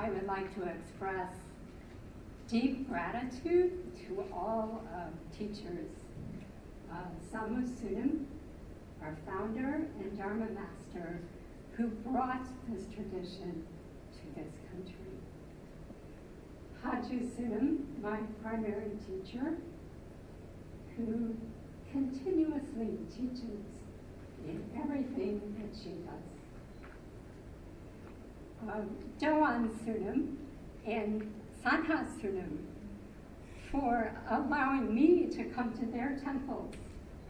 I would like to express deep gratitude to all um, teachers. Uh, Samu Sunim, our founder and Dharma master, who brought this tradition to this country. Haju Sunim, my primary teacher, who continuously teaches in everything that she does. Doan Sunim and Sanha Sunim for allowing me to come to their temples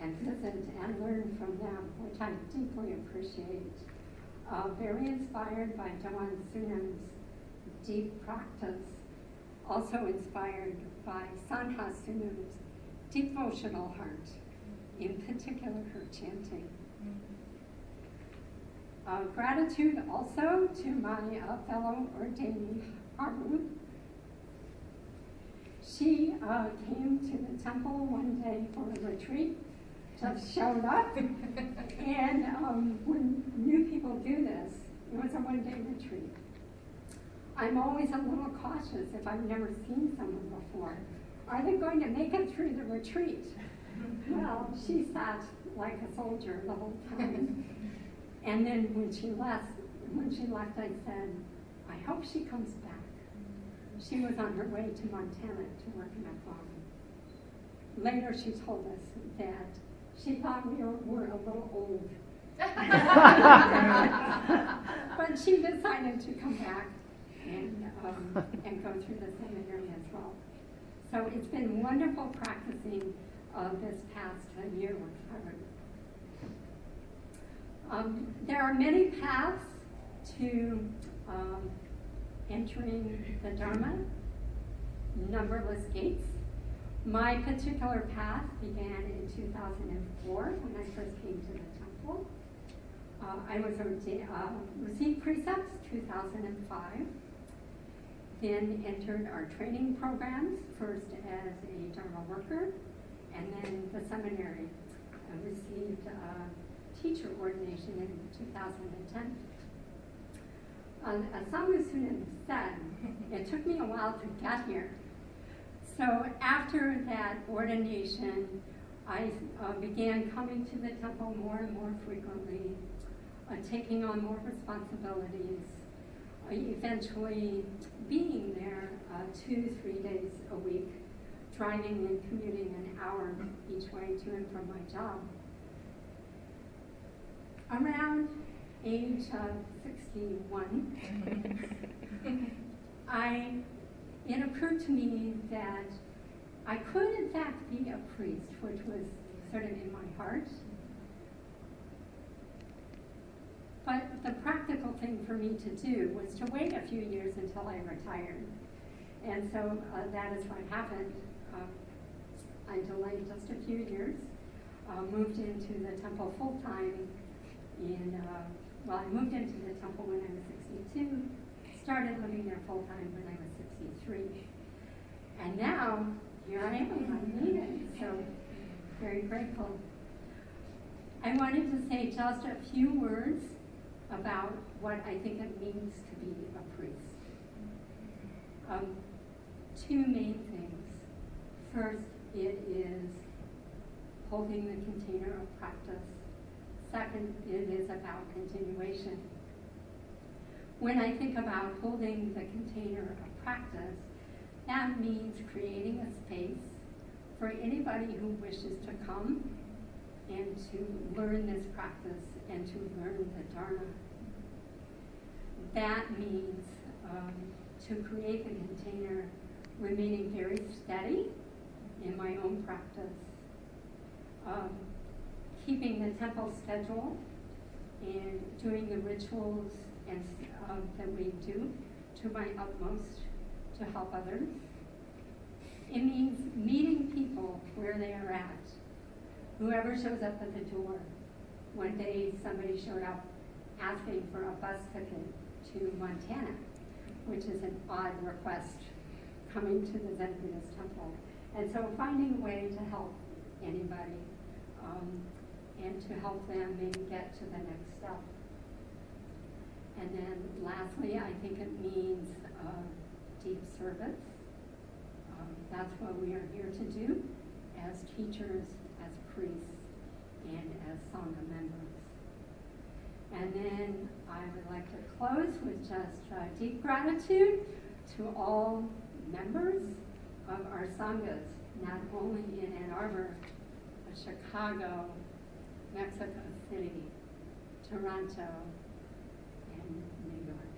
and visit and learn from them, which I deeply appreciate. Uh, very inspired by Doan Sunim's deep practice, also inspired by Sanha Sunim's devotional heart, in particular her chanting. Uh, gratitude also to my uh, fellow ordainee, Haru. She uh, came to the temple one day for a retreat, just showed up, and um, when new people do this, it was a one-day retreat. I'm always a little cautious if I've never seen someone before. Are they going to make it through the retreat? Well, she sat like a soldier the whole time. And then when she left, when she left, I said, I hope she comes back. She was on her way to Montana to work in a farm. Later, she told us that she thought we were, were a little old. but she decided to come back and, um, and go through the seminary as well. So it's been wonderful practicing uh, this past year with Haru. Um, there are many paths to um, entering the Dharma, numberless gates. My particular path began in 2004 when I first came to the temple. Uh, I was ordained, uh, received precepts 2005, then entered our training programs, first as a Dharma worker, and then the seminary. I received uh, teacher ordination in 2010. Um, as Samu Sunim said, it took me a while to get here. So after that ordination, I uh, began coming to the temple more and more frequently, uh, taking on more responsibilities, uh, eventually being there uh, two, three days a week, driving and commuting an hour each way to and from my job around age of 61, I, it occurred to me that I could in fact be a priest, which was sort of in my heart. But the practical thing for me to do was to wait a few years until I retired. And so uh, that is what happened. Uh, I delayed just a few years, uh, moved into the temple full time in, uh, well, I moved into the temple when I was 62, started living there full time when I was 63. And now, here I am, I made it, so very grateful. I wanted to say just a few words about what I think it means to be a priest. Um, two main things. First, it is holding the container of practice Second, it is about continuation. When I think about holding the container of practice, that means creating a space for anybody who wishes to come and to learn this practice and to learn the Dharma. That means um, to create the container remaining very steady in my own practice. Um, keeping the temple schedule and doing the rituals and uh, that we do to my utmost to help others. It means meeting people where they are at. Whoever shows up at the door. One day somebody showed up asking for a bus ticket to Montana, which is an odd request coming to the Zen Buddhist temple. And so finding a way to help anybody um, and to help them maybe get to the next step. And then lastly, I think it means uh, service. Um, that's what we are here to do as teachers, as priests, and as Sangha members. And then I would like to close with just uh, deep gratitude to all members of our Sanghas, not only in Ann Arbor, but Chicago, Mexico City, Toronto, and New York.